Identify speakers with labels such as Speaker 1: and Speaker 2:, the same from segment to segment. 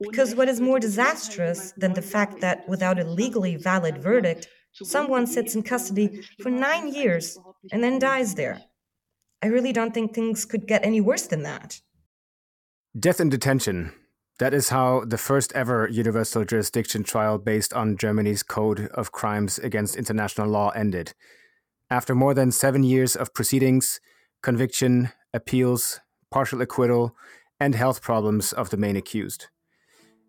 Speaker 1: Because what is more disastrous than the fact that without a legally valid verdict, someone sits in custody for nine years and then dies there? I really don't think things could get any worse than that.
Speaker 2: Death in detention. That is how the first ever universal jurisdiction trial based on Germany's Code of Crimes Against International Law ended. After more than seven years of proceedings, conviction, appeals, partial acquittal, and health problems of the main accused.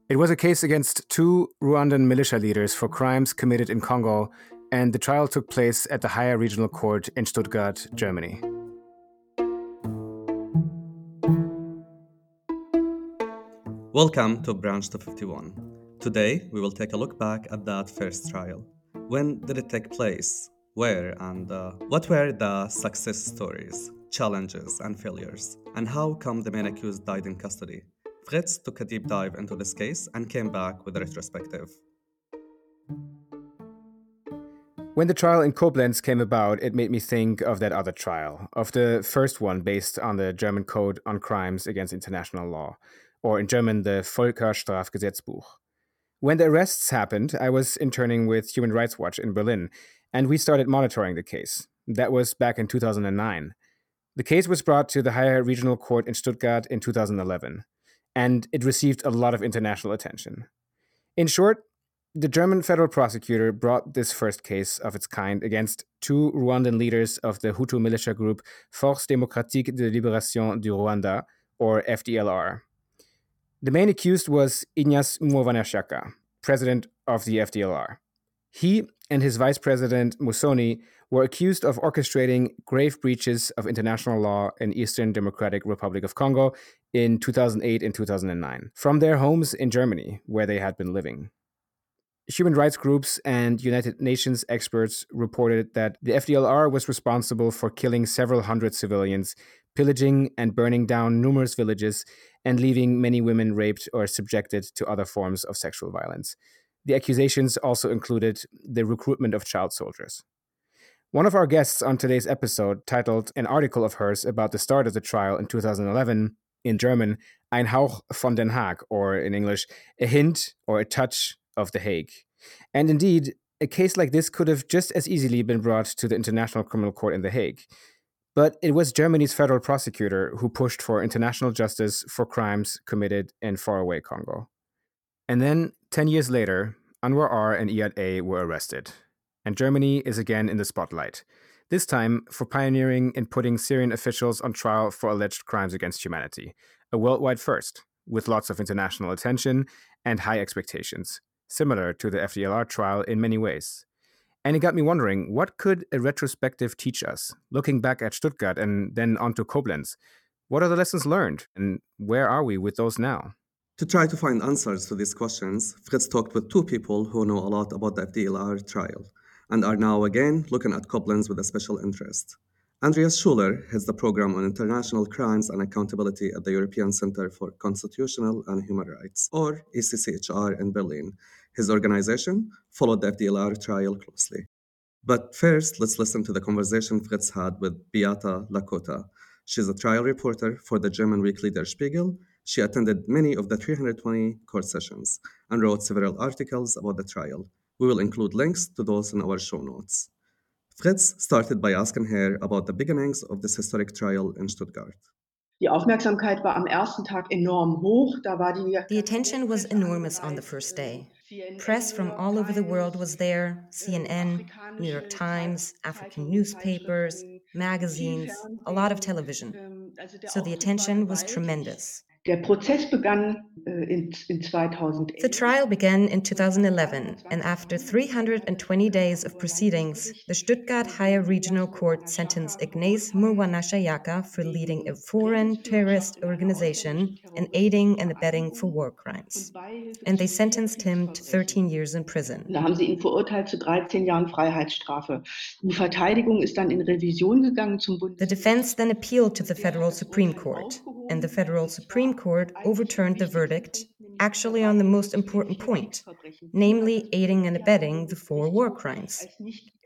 Speaker 2: It was a case against two Rwandan militia leaders for crimes committed in Congo, and the trial took place at the higher regional court in Stuttgart, Germany.
Speaker 3: Welcome to Branch 251. Today, we will take a look back at that first trial. When did it take place? Where and uh, what were the success stories? Challenges, and failures, and how come the main accused died in custody. Fritz took a deep dive into this case and came back with a retrospective.
Speaker 2: When the trial in Koblenz came about, it made me think of that other trial, of the first one based on the German Code on Crimes Against International Law, or in German, the Völkerstrafgesetzbuch. When the arrests happened, I was interning with Human Rights Watch in Berlin, and we started monitoring the case. That was back in 2009. The case was brought to the higher regional court in Stuttgart in 2011, and it received a lot of international attention. In short, the German federal prosecutor brought this first case of its kind against two Rwandan leaders of the Hutu militia group Forces Démocratiques de Libération du Rwanda, or FDLR. The main accused was Ignace Murwanashyaka, president of the FDLR. He and his vice president Musoni were accused of orchestrating grave breaches of international law in Eastern Democratic Republic of Congo in 2008 and 2009 from their homes in Germany, where they had been living. Human rights groups and United Nations experts reported that the FDLR was responsible for killing several hundred civilians, pillaging and burning down numerous villages, and leaving many women raped or subjected to other forms of sexual violence. The accusations also included the recruitment of child soldiers. One of our guests on today's episode titled an article of hers about the start of the trial in 2011 in German, Ein Hauch von Den Haag, or in English, a hint or a touch of The Hague. And indeed, a case like this could have just as easily been brought to the International Criminal Court in The Hague. But it was Germany's federal prosecutor who pushed for international justice for crimes committed in faraway Congo. And then, 10 years later, Anwar R. and Iyad A. were arrested and Germany is again in the spotlight, this time for pioneering in putting Syrian officials on trial for alleged crimes against humanity, a worldwide first, with lots of international attention and high expectations, similar to the FDLR trial in many ways. And it got me wondering what could a retrospective teach us, looking back at Stuttgart and then on to Koblenz? What are the lessons learned, and where are we with those now?
Speaker 3: To try to find answers to these questions, Fritz talked with two people who know a lot about the FDLR trial and are now again looking at Koblenz with a special interest. Andreas Schüller heads the program on international crimes and accountability at the European Center for Constitutional and Human Rights, or ECCHR, in Berlin. His organization followed the FDLR trial closely. But first, let's listen to the conversation Fritz had with Beate Lakotta. She's a trial reporter for the German weekly Der Spiegel. She attended many of the 320 court sessions and wrote several articles about the trial. We will include links to those in our show notes. Fritz started by asking her about the beginnings of this historic trial in Stuttgart.
Speaker 1: The attention was enormous on the first day. Press from all over the world was there CNN, New York Times, African newspapers, magazines, a lot of television. So the attention was tremendous. Der Prozess begann äh, in, in 2011. The trial began in 2011, and after 320 days of proceedings, the Stuttgart Higher Regional Court sentenced Ignace Murwanashyaka for leading a foreign terrorist organization and aiding and abetting for war crimes. And they sentenced him to 13 years in prison. Da haben sie ihn verurteilt zu 13 Jahren Freiheitsstrafe. Die Verteidigung ist dann in Revision gegangen zum Bund. The defense then appealed to the Federal Supreme Court, and the Federal Supreme Court overturned the verdict actually on the most important point, namely aiding and abetting the four war crimes.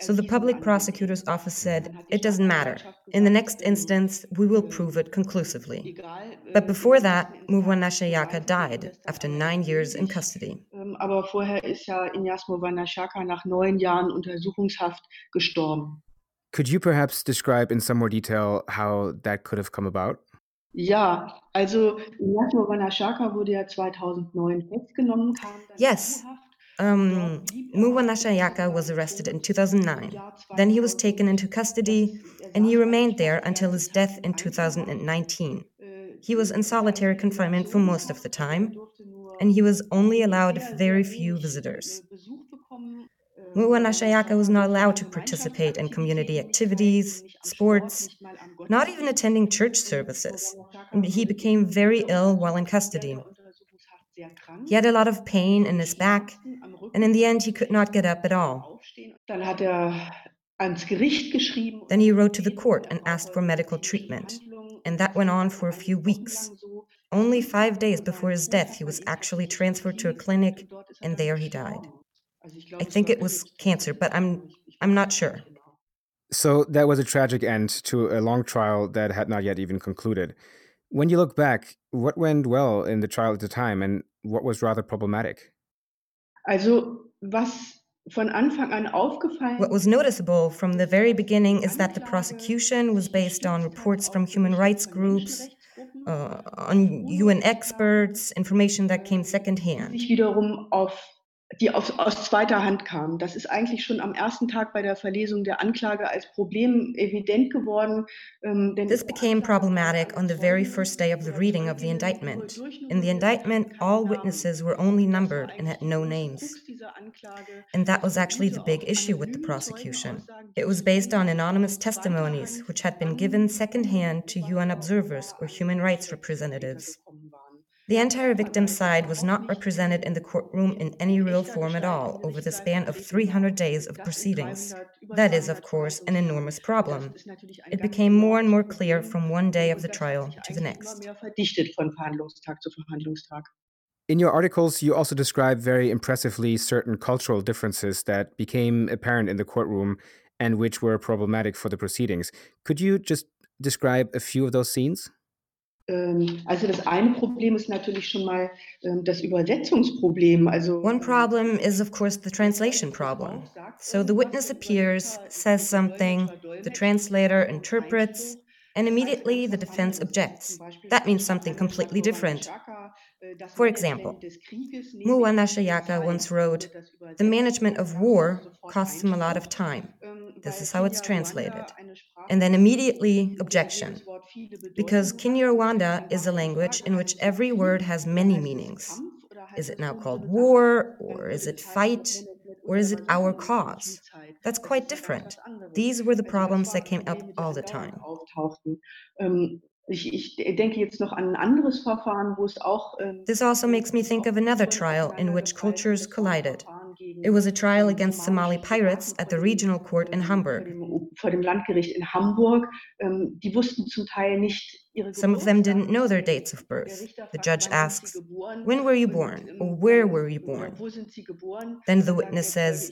Speaker 1: So the public prosecutor's office said, it doesn't matter. In the next instance, we will prove it conclusively. But before that, Mwanasha Yaka died after nine years in custody.
Speaker 4: Ähm, aber vorher ist ja Inyas Mwanashaka nach neun Jahren Untersuchungshaft gestorben.
Speaker 2: Could you perhaps describe in some more detail how that could have come about?
Speaker 4: Also Mwanashaka wurde ja 2009 festgenommen.
Speaker 1: Yes. Um, Mwanasha Yaka was arrested in 2009. Then he was taken into custody and he remained there until his death in 2019. He was in solitary confinement for most of the time, and he was only allowed very few visitors. Mwanasha Yaka was not allowed to participate in community activities, sports, not even attending church services. And he became very ill while in custody. He had a lot of pain in his back, and in the end, he could not get up at all. Then he wrote to the court and asked for medical treatment, and that went on for a few weeks. Only five days before his death, he was actually transferred to a clinic, and there he died. I think it was cancer, but I'm I'm not sure.
Speaker 2: So that was a tragic end to a long trial that had not yet even concluded. When you look back, what went well in the trial at the time and what was rather problematic?
Speaker 4: Also, was von Anfang an aufgefallen
Speaker 1: What was noticeable from the very beginning is that the prosecution was based on reports from human rights groups, uh, on UN experts, information that came secondhand.
Speaker 4: Auf die aus, aus zweiter Hand kamen. Das ist eigentlich schon am ersten Tag bei der Verlesung der Anklage als Problem evident geworden.
Speaker 1: Ähm, This became problematic on the very first day of the reading of the indictment. In the indictment, all witnesses were only numbered and had no names. And that was actually the big issue with the prosecution. It was based on anonymous testimonies which had been given secondhand to UN observers or human rights representatives. The entire victim side was not represented in the courtroom in any real form at all over the span of 300 days of proceedings. That is, of course, an enormous problem. It became more and more clear from one day of the trial to the next.
Speaker 2: In your articles, you also describe very impressively certain cultural differences that became apparent in the courtroom and which were problematic for the proceedings. Could you just describe a few of those scenes?
Speaker 4: Ähm, also das eine Problem ist natürlich schon mal ähm, das Übersetzungsproblem. Also
Speaker 1: One problem is of course the translation problem. So the witness appears, says something, the translator interprets, and immediately the defense objects. That means something completely different. For example, Mwanasha Yaka once wrote, The management of war costs him a lot of time. This is how it's translated. And then immediately, objection. Because Kinyarwanda is a language in which every word has many meanings. Is it now called war, or is it fight, or is it our cause? That's quite different. These were the problems that came up all the time.
Speaker 4: Ich, ich denke jetzt noch an ein anderes Verfahren, wo es auch. Ähm,
Speaker 1: this also makes me think of another trial in which cultures collided. It was a trial against Somali pirates at the regional court in Hamburg.
Speaker 4: Vor dem Landgericht in Hamburg. Ähm, die wussten zum Teil nicht
Speaker 1: Some of them didn't know their dates of birth. The judge asks, When were you born? Or where were you born? Then the witness says,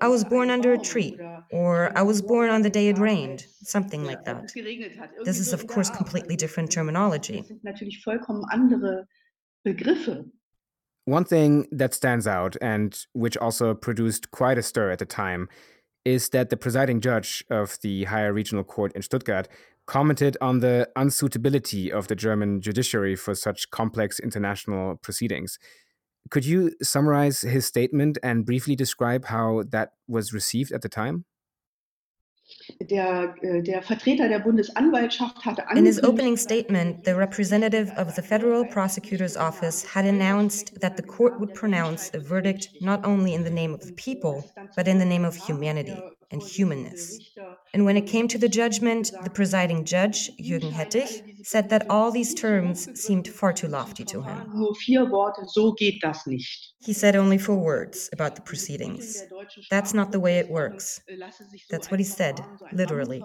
Speaker 1: I was born under a tree, or I was born on the day it rained, something like that. This is, of course, completely different terminology.
Speaker 2: One thing that stands out, and which also produced quite a stir at the time, is that the presiding judge of the higher regional court in Stuttgart commented on the unsuitability of the German judiciary for such complex international proceedings. Could you summarize his statement and briefly describe how that was received at the time?
Speaker 4: Der, äh, der Vertreter der Bundesanwaltschaft hatte
Speaker 1: In his opening statement, the representative of the Federal Prosecutor's Office had announced that the court would pronounce a verdict not only in the name of the people, but in the name of humanity and humanness. And when it came to the judgment, the presiding judge, Jürgen Hettich, said that all these terms seemed far too lofty to him.
Speaker 4: Nur vier Worte, so geht das nicht.
Speaker 1: He said only four words about the proceedings. That's not the way it works. That's what he said, literally.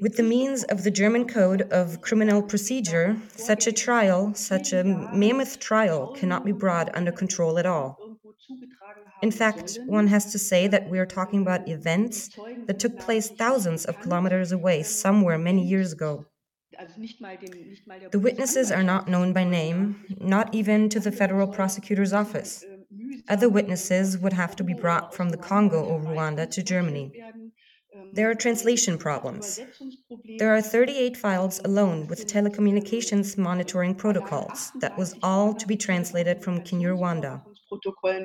Speaker 1: With the means of the German Code of Criminal Procedure, such a trial, such a mammoth trial, cannot be brought under control at all. In fact, one has to say that we are talking about events that took place thousands of kilometers away, somewhere many years ago. The witnesses are not known by name, not even to the federal prosecutor's office. Other witnesses would have to be brought from the Congo or Rwanda to Germany. There are translation problems. There are 38 files alone with telecommunications monitoring protocols. That was all to be translated from Kinyarwanda.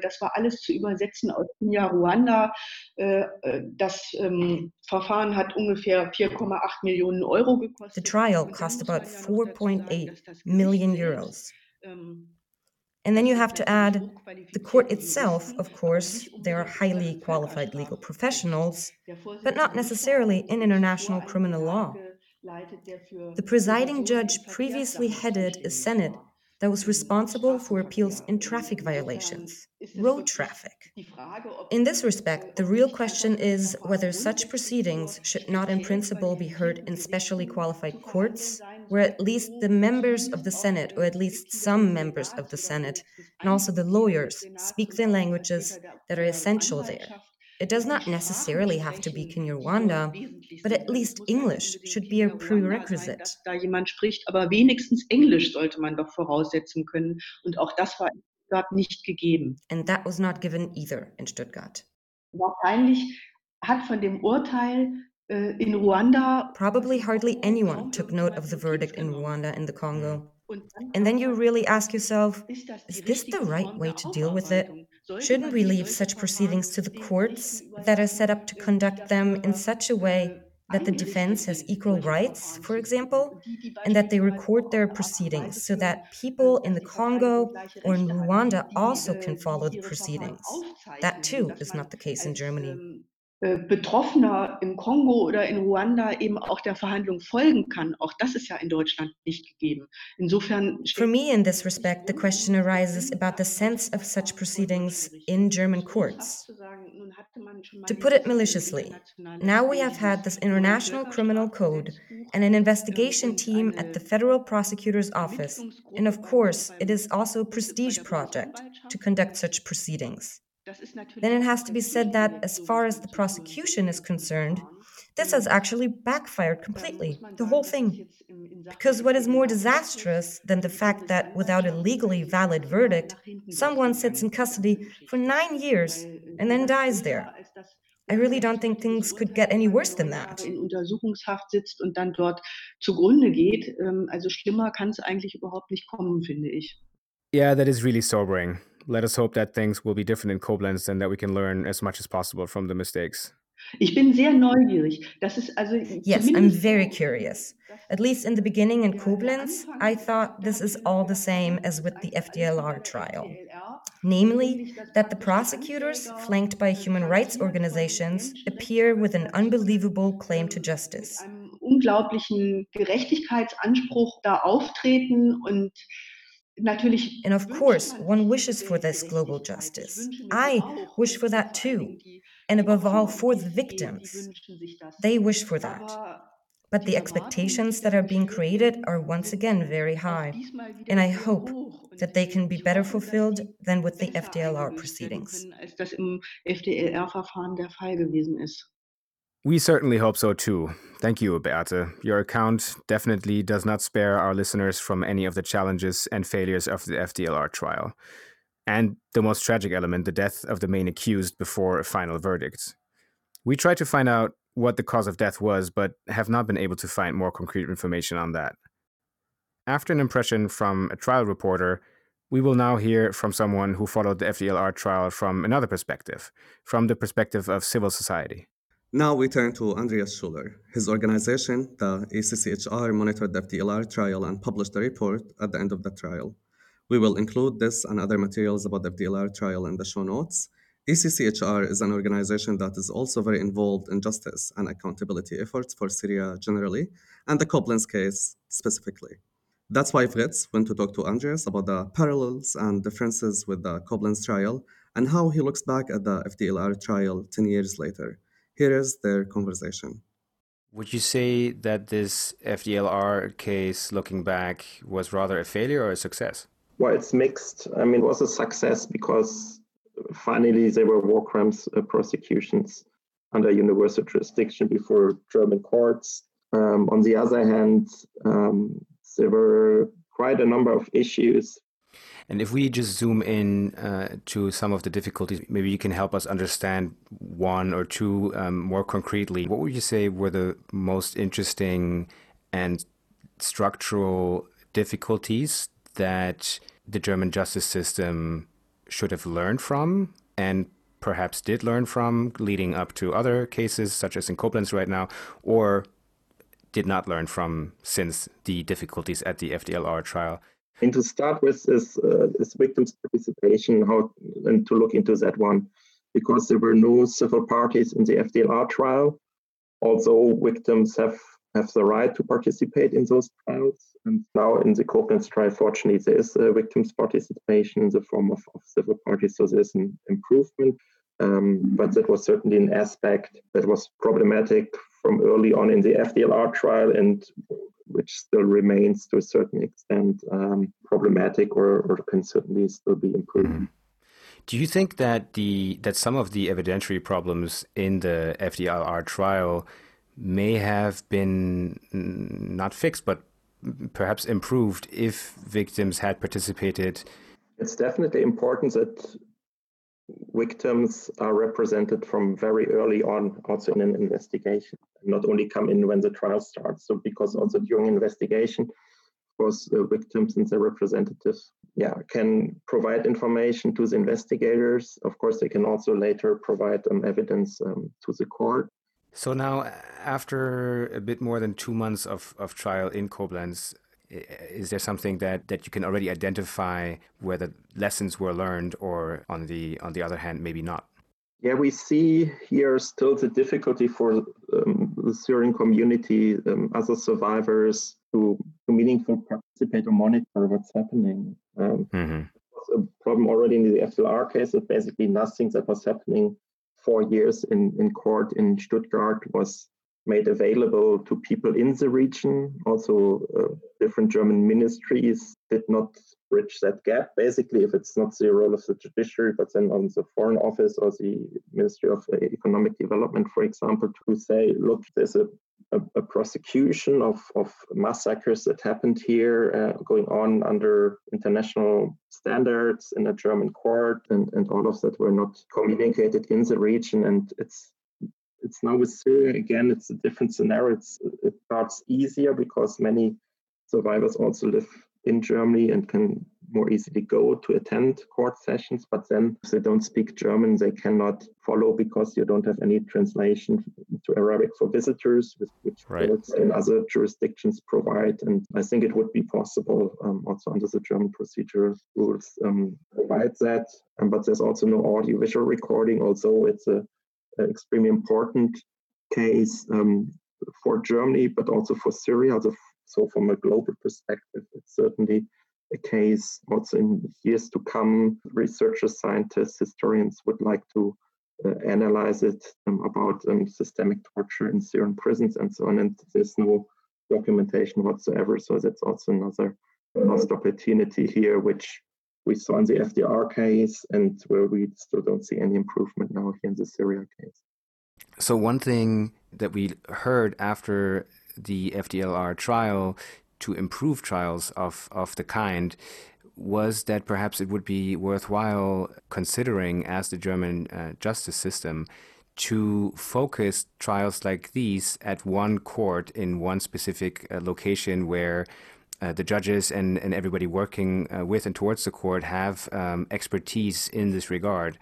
Speaker 4: Das war alles zu übersetzen aus Kinyarwanda. Äh, äh, das ähm, Verfahren hat ungefähr 4,8 Millionen Euro gekostet.
Speaker 1: The trial cost about 4.8 million euros.
Speaker 4: Ähm,
Speaker 1: And then you have to add the court itself, of course, there are highly qualified legal professionals, but not necessarily in international criminal law. The presiding judge previously headed a Senate that was responsible for appeals in traffic violations, road traffic. In this respect, the real question is whether such proceedings should not in principle be heard in specially qualified courts, where at least the members of the Senate, or at least some members of the Senate, and also the lawyers, speak the languages that are essential there. It does not necessarily have to be in Kinyarwanda, but at least English should be a prerequisite.
Speaker 4: Da jemand spricht, aber wenigstens Englisch sollte man doch voraussetzen können. Und auch das war in Stuttgart nicht gegeben.
Speaker 1: And that was not given either in Stuttgart.
Speaker 4: Wahrscheinlich hat von dem Urteil äh, in Ruanda
Speaker 1: Probably hardly anyone took note of the verdict in Rwanda and the Congo. And then you really ask yourself, is this the right way to deal with it? Shouldn't we leave such proceedings to the courts that are set up to conduct them in such a way that the defense has equal rights, for example, and that they record their proceedings so that people in the Congo or in Rwanda also can follow the proceedings? That too is not the case in Germany.
Speaker 4: Äh, Betroffener im Kongo oder in Ruanda eben auch der Verhandlung folgen kann. Auch das ist ja in Deutschland nicht gegeben. Insofern
Speaker 1: For me, in this respect, the question arises about the sense of such proceedings in German courts. To put it maliciously, now we have had this international criminal code and an investigation team at the federal prosecutor's office, and of course, it is also a prestige project to conduct such proceedings. Then it has to be said that, as far as the prosecution is concerned, this has actually backfired completely, the whole thing. Because what is more disastrous than the fact that, without a legally valid verdict, someone sits in custody for nine years and then dies there? I really don't think things could get any worse than that.
Speaker 4: in Untersuchungshaft sitzt und dann dort zugrunde geht. Ähm, Also schlimmer kann es eigentlich überhaupt nicht kommen, finde ich.
Speaker 2: Yeah, that is really sobering. Let us hope that things will be different in Koblenz and that we can learn as much as possible from the mistakes.
Speaker 4: Ich bin sehr neugierig. Das ist also
Speaker 1: Yes, I'm very curious. At least in the beginning in Koblenz, I thought this is all the same as with the FDLR trial. Namely, that the prosecutors, flanked by human rights organizations, appear with an unbelievable claim to justice.
Speaker 4: einem unglaublichen Gerechtigkeitsanspruch da auftreten und natürlich.
Speaker 1: And of course, one wishes for this global justice. I wish for that too. And above all, for the victims. They wish for that. But the expectations that are being created are once again very high. And I hope that they can be better fulfilled than with the FDLR proceedings.
Speaker 2: We certainly hope so too. Thank you, Beate. Your account definitely does not spare our listeners from any of the challenges and failures of the FDLR trial. And the most tragic element, the death of the main accused before a final verdict. We tried to find out what the cause of death was, but have not been able to find more concrete information on that. After an impression from a trial reporter, we will now hear from someone who followed the FDLR trial from another perspective, from the perspective of civil society.
Speaker 3: Now we turn to Andreas Schüller. His organization, the ECCHR, monitored the FDLR trial and published a report at the end of the trial. We will include this and other materials about the FDLR trial in the show notes. ECCHR is an organization that is also very involved in justice and accountability efforts for Syria generally, and the Koblenz case specifically. That's why Fritz went to talk to Andreas about the parallels and differences with the Koblenz trial and how he looks back at the FDLR trial 10 years later. Here is their conversation.
Speaker 2: Would you say that this FDLR case, looking back, was rather a failure or a success?
Speaker 5: Well, it's mixed. I mean, it was a success because finally there were war crimes uh, prosecutions under universal jurisdiction before German courts. Um, on the other hand, um, there were quite a number of issues.
Speaker 2: And if we just zoom in uh, to some of the difficulties, maybe you can help us understand one or two um, more concretely. What would you say were the most interesting and structural difficulties that the German justice system should have learned from and perhaps did learn from leading up to other cases, such as in Koblenz right now, or did not learn from since the difficulties at the FDLR trial?
Speaker 5: And to start with is, uh, is victims' participation, how and to look into that one, because there were no civil parties in the FDLR trial. Although victims have have the right to participate in those trials. And now in the Koblenz trial, fortunately, there is a victims' participation in the form of, of civil parties, so there's an improvement. Um, but that was certainly an aspect that was problematic from early on in the FDLR trial and which still remains to a certain extent um, problematic or, or, can certainly still be improved. Mm-hmm.
Speaker 2: Do you think that the that some of the evidentiary problems in the FDLR trial may have been not fixed, but perhaps improved if victims had participated?
Speaker 5: It's definitely important that victims are represented from very early on, also in an investigation, and not only come in when the trial starts. So, because also during investigation, of course, the victims and their representatives, yeah, can provide information to the investigators. Of course, they can also later provide um, evidence um, to the court.
Speaker 2: So now, after a bit more than two months of, of trial in Koblenz, is there something that, that you can already identify where the lessons were learned, or on the on the other hand, maybe not?
Speaker 5: Yeah, we see here still the difficulty for um, the Syrian community, um, other survivors, to, to meaningfully participate or monitor what's happening. Um, mm-hmm. A problem already in the FDLR case is basically nothing that was happening four years in, in court in Stuttgart was made available to people in the region. Also, uh, different German ministries did not bridge that gap. Basically, if it's not the role of the judiciary, but then on the Foreign Office or the Ministry of Economic Development, for example, to say, look, there's a a, a, prosecution of, of massacres that happened here uh, going on under international standards in a German court, and, and all of that were not communicated in the region. And it's it's now with Syria again, it's a different scenario. It's, it starts easier because many survivors also live in Germany and can more easily go to attend court sessions. But then if they don't speak German, they cannot follow because you don't have any translation to Arabic for visitors, which right. courts in other jurisdictions provide. And I think it would be possible um, also under the German procedure rules um, provide that. Um, but there's also no audio visual recording, although it's a, a extremely important case um, for Germany, but also for Syria. So from a global perspective, it's certainly a case also in years to come. Researchers, scientists, historians would like to uh, analyze it um, about um, systemic torture in Syrian prisons and so on. And there's no documentation whatsoever. So that's also another lost opportunity here, which we saw in the FDR case and where we still don't see any improvement now here in the Syria case.
Speaker 2: So, one thing that we heard after the FDLR trial to improve trials of, of the kind was that perhaps it would be worthwhile considering, as the German uh, justice system, to focus trials like these at one court in one specific uh, location where uh, the judges and, and everybody working uh, with and towards the court have um, expertise in this regard.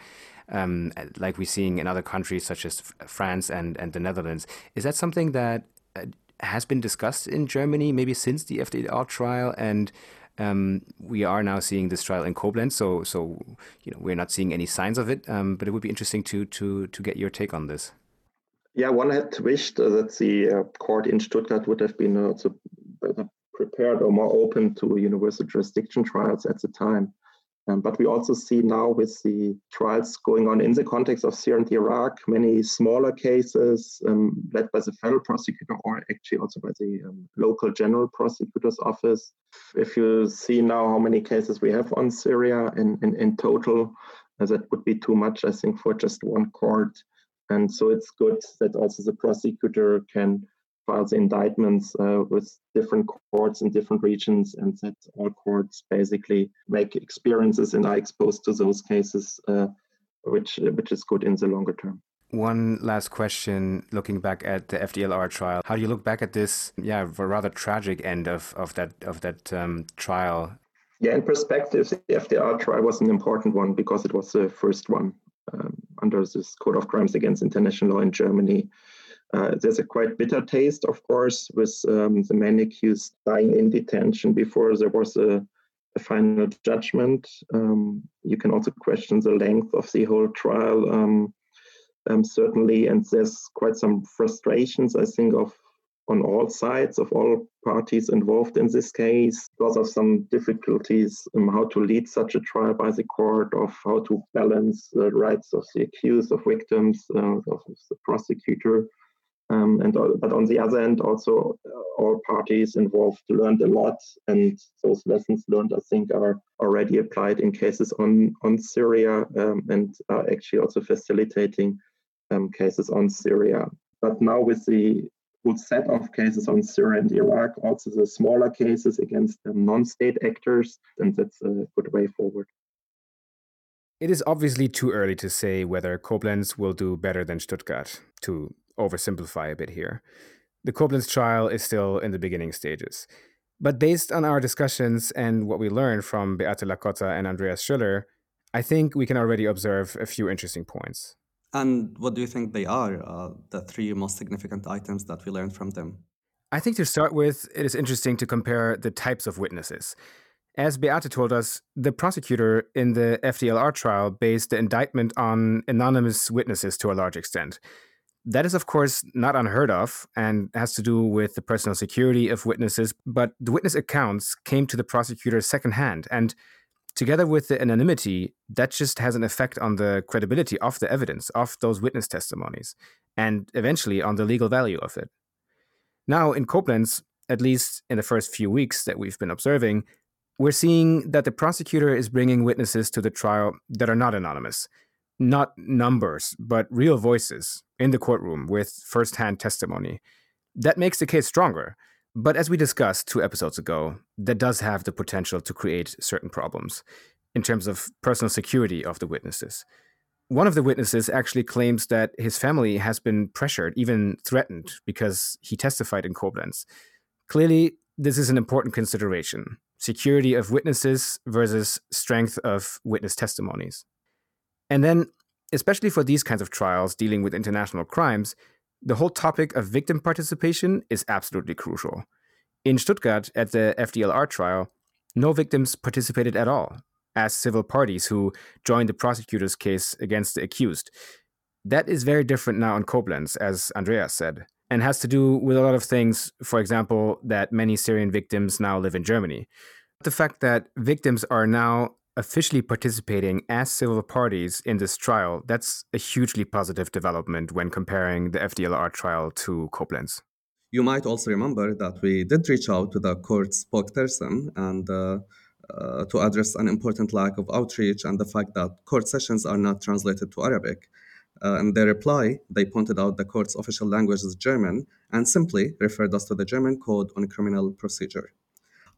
Speaker 2: Um, like we're seeing in other countries such as France and, and the Netherlands. Is that something that uh, has been discussed in Germany, maybe since the FDLR trial? And Um, we are now seeing this trial in Koblenz, so so you know we're not seeing any signs of it. Um, but it would be interesting to to to get your take on this.
Speaker 5: Yeah, one had wished that the uh, court in Stuttgart would have been also better prepared or more open to universal jurisdiction trials at the time. Um, but we also see now with the trials going on in the context of Syria and Iraq, many smaller cases um, led by the federal prosecutor or actually also by the um, local general prosecutor's office. If you see now how many cases we have on Syria in, in, in total, uh, that would be too much, I think, for just one court. And so it's good that also the prosecutor can files indictments uh, with different courts in different regions, and that all courts basically make experiences and are exposed to those cases, uh, which which is good in the longer term.
Speaker 2: One last question, looking back at the FDLR trial, how do you look back at this, yeah, rather tragic end of, of that of that um, trial?
Speaker 5: Yeah, in perspective, the FDLR trial was an important one because it was the first one um, under this Code of Crimes Against International Law in Germany. Uh, there's a quite bitter taste, of course, with um, the men accused dying in detention before there was a, a final judgment. Um, you can also question the length of the whole trial, um, um certainly, and there's quite some frustrations, I think, of on all sides of all parties involved in this case because of some difficulties in how to lead such a trial by the court of how to balance the rights of the accused of victims uh, of the prosecutor um, and but on the other end, also uh, all parties involved learned a lot, and those lessons learned, I think, are already applied in cases on on Syria, um, and are actually also facilitating um, cases on Syria. But now with the full set of cases on Syria and Iraq, also the smaller cases against non-state actors, and that's a good way forward.
Speaker 2: It is obviously too early to say whether Koblenz will do better than Stuttgart, to oversimplify a bit here. The Koblenz trial is still in the beginning stages. But based on our discussions and what we learned from Beate Lakotta and Andreas Schüller, I think we can already observe a few interesting points.
Speaker 3: And what do you think they are, uh, the three most significant items that we learned from them?
Speaker 2: I think to start with, it is interesting to compare the types of witnesses. As Beate told us, the prosecutor in the FDLR trial based the indictment on anonymous witnesses to a large extent. That is, of course, not unheard of and has to do with the personal security of witnesses, but the witness accounts came to the prosecutor secondhand. And together with the anonymity, that just has an effect on the credibility of the evidence, of those witness testimonies, and eventually on the legal value of it. Now, in Koblenz, at least in the first few weeks that we've been observing, we're seeing that the prosecutor is bringing witnesses to the trial that are not anonymous not numbers, but real voices in the courtroom with firsthand testimony. That makes the case stronger. But as we discussed two episodes ago, that does have the potential to create certain problems in terms of personal security of the witnesses. One of the witnesses actually claims that his family has been pressured, even threatened, because he testified in Koblenz. Clearly, this is an important consideration security of witnesses versus strength of witness testimonies. And then, especially for these kinds of trials dealing with international crimes, the whole topic of victim participation is absolutely crucial. In Stuttgart, at the FDLR trial, no victims participated at all as civil parties who joined the prosecutor's case against the accused. That is very different now in Koblenz, as Andreas said, and has to do with a lot of things. For example, that many Syrian victims now live in Germany. The fact that victims are now officially participating as civil parties in this trial, that's a hugely positive development when comparing the FDLR trial to Koblenz.
Speaker 3: You might also remember that we did reach out to the court spokesperson and uh, uh, to address an important lack of outreach and the fact that court sessions are not translated to Arabic. Uh, in their reply, they pointed out the court's official language is German and simply referred us to the German Code on Criminal Procedure.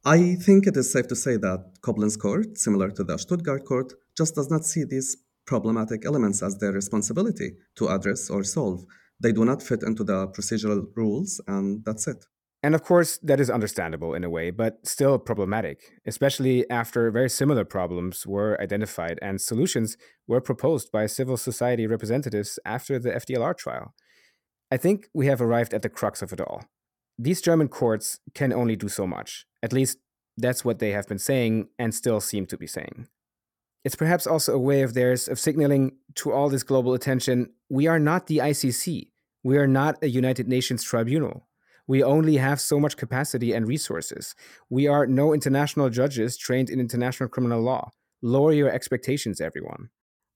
Speaker 3: I think it is safe to say that Koblenz Court, similar to the Stuttgart Court, just does not see these problematic elements as their responsibility to address or solve. They do not fit into the procedural rules, and that's it.
Speaker 2: And of course, that is understandable in a way, but still problematic, especially after very similar problems were identified and solutions were proposed by civil society representatives after the FDLR trial. I think we have arrived at the crux of it all. These German courts can only do so much, at least That's what they have been saying and still seem to be saying. It's perhaps also a way of theirs of signaling to all this global attention we are not the ICC. We are not a United Nations tribunal. We only have so much capacity and resources. We are no international judges trained in international criminal law. Lower your expectations, everyone.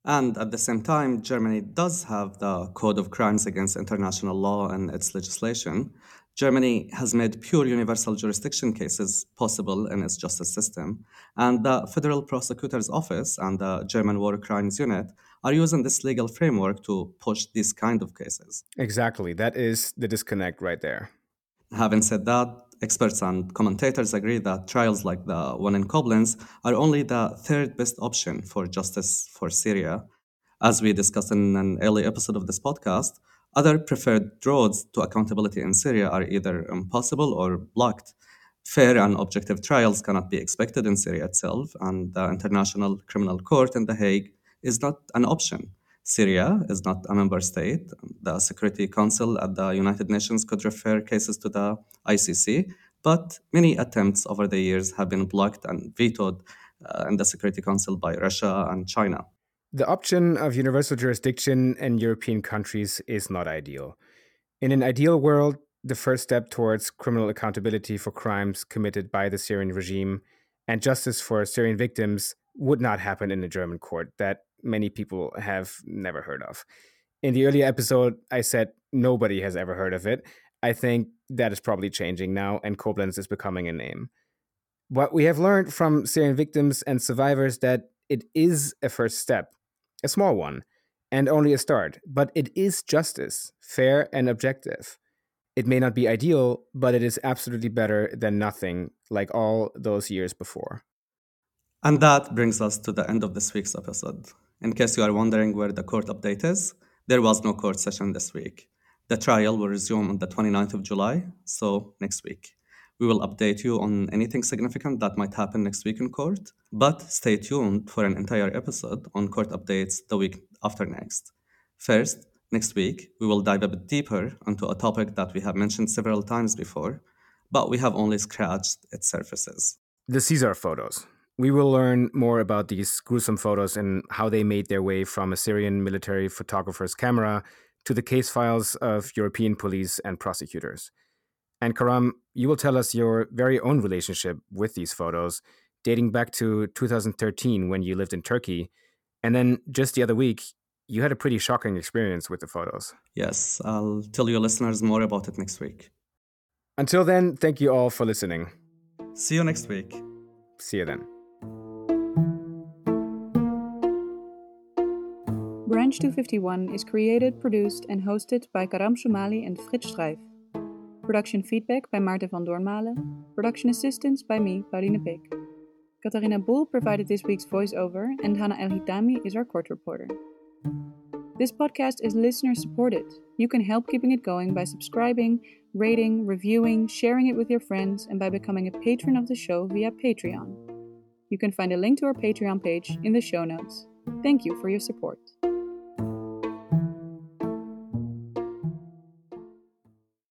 Speaker 3: And at the same time, Germany does have the Code of Crimes Against International Law and its legislation. Germany has made pure universal jurisdiction cases possible in its justice system. And the Federal Prosecutor's Office and the German War Crimes Unit are using this legal framework to push these kind of cases.
Speaker 2: Exactly. That is the disconnect right there.
Speaker 3: Having said that, experts and commentators agree that trials like the one in Koblenz are only the third best option for justice for Syria. As we discussed in an early episode of this podcast, other preferred roads to accountability in Syria are either impossible or blocked. Fair and objective trials cannot be expected in Syria itself, and the International Criminal Court in The Hague is not an option. Syria is not a member state. The Security Council at the United Nations could refer cases to the ICC, but many attempts over the years have been blocked and vetoed uh, in the Security Council by Russia and China.
Speaker 2: The option of universal jurisdiction in European countries is not ideal. In an ideal world, the first step towards criminal accountability for crimes committed by the Syrian regime and justice for Syrian victims would not happen in a German court. That many people have never heard of. In the earlier episode, I said nobody has ever heard of it. I think that is probably changing now, and Koblenz is becoming a name. What we have learned from Syrian victims and survivors that it is a first step, a small one, and only a start, but it is justice, fair and objective. It may not be ideal, but it is absolutely better than nothing, like all those years before.
Speaker 3: And that brings us to the end of this week's episode. In case you are wondering where the court update is, there was no court session this week. The trial will resume on the 29th of July, so next week. We will update you on anything significant that might happen next week in court, but stay tuned for an entire episode on court updates the week after next. First, next week, we will dive a bit deeper into a topic that we have mentioned several times before, but we have only scratched its surfaces.
Speaker 2: The Caesar photos. We will learn more about these gruesome photos and how they made their way from a Syrian military photographer's camera to the case files of European police and prosecutors. And Karam, you will tell us your very own relationship with these photos, dating back to 2013 when you lived in Turkey. And then just the other week, you had a pretty shocking experience with the photos.
Speaker 3: Yes, I'll tell your listeners more about it next week.
Speaker 2: Until then, thank you all for listening.
Speaker 3: See you next week.
Speaker 2: See you then.
Speaker 6: Branch 251 is created, produced, and hosted by Karam Shoumali and Fritz Streiff. Production feedback by Maarten van Doornmalen. Production assistance by me, Pauline Peek. Katharina Boel provided this week's voiceover, and Hannah El Hitami is our court reporter. This podcast is listener supported. You can help keeping it going by subscribing, rating, reviewing, sharing it with your friends, and by becoming a patron of the show via Patreon. You can find a link to our Patreon page in the show notes. Thank you for your support.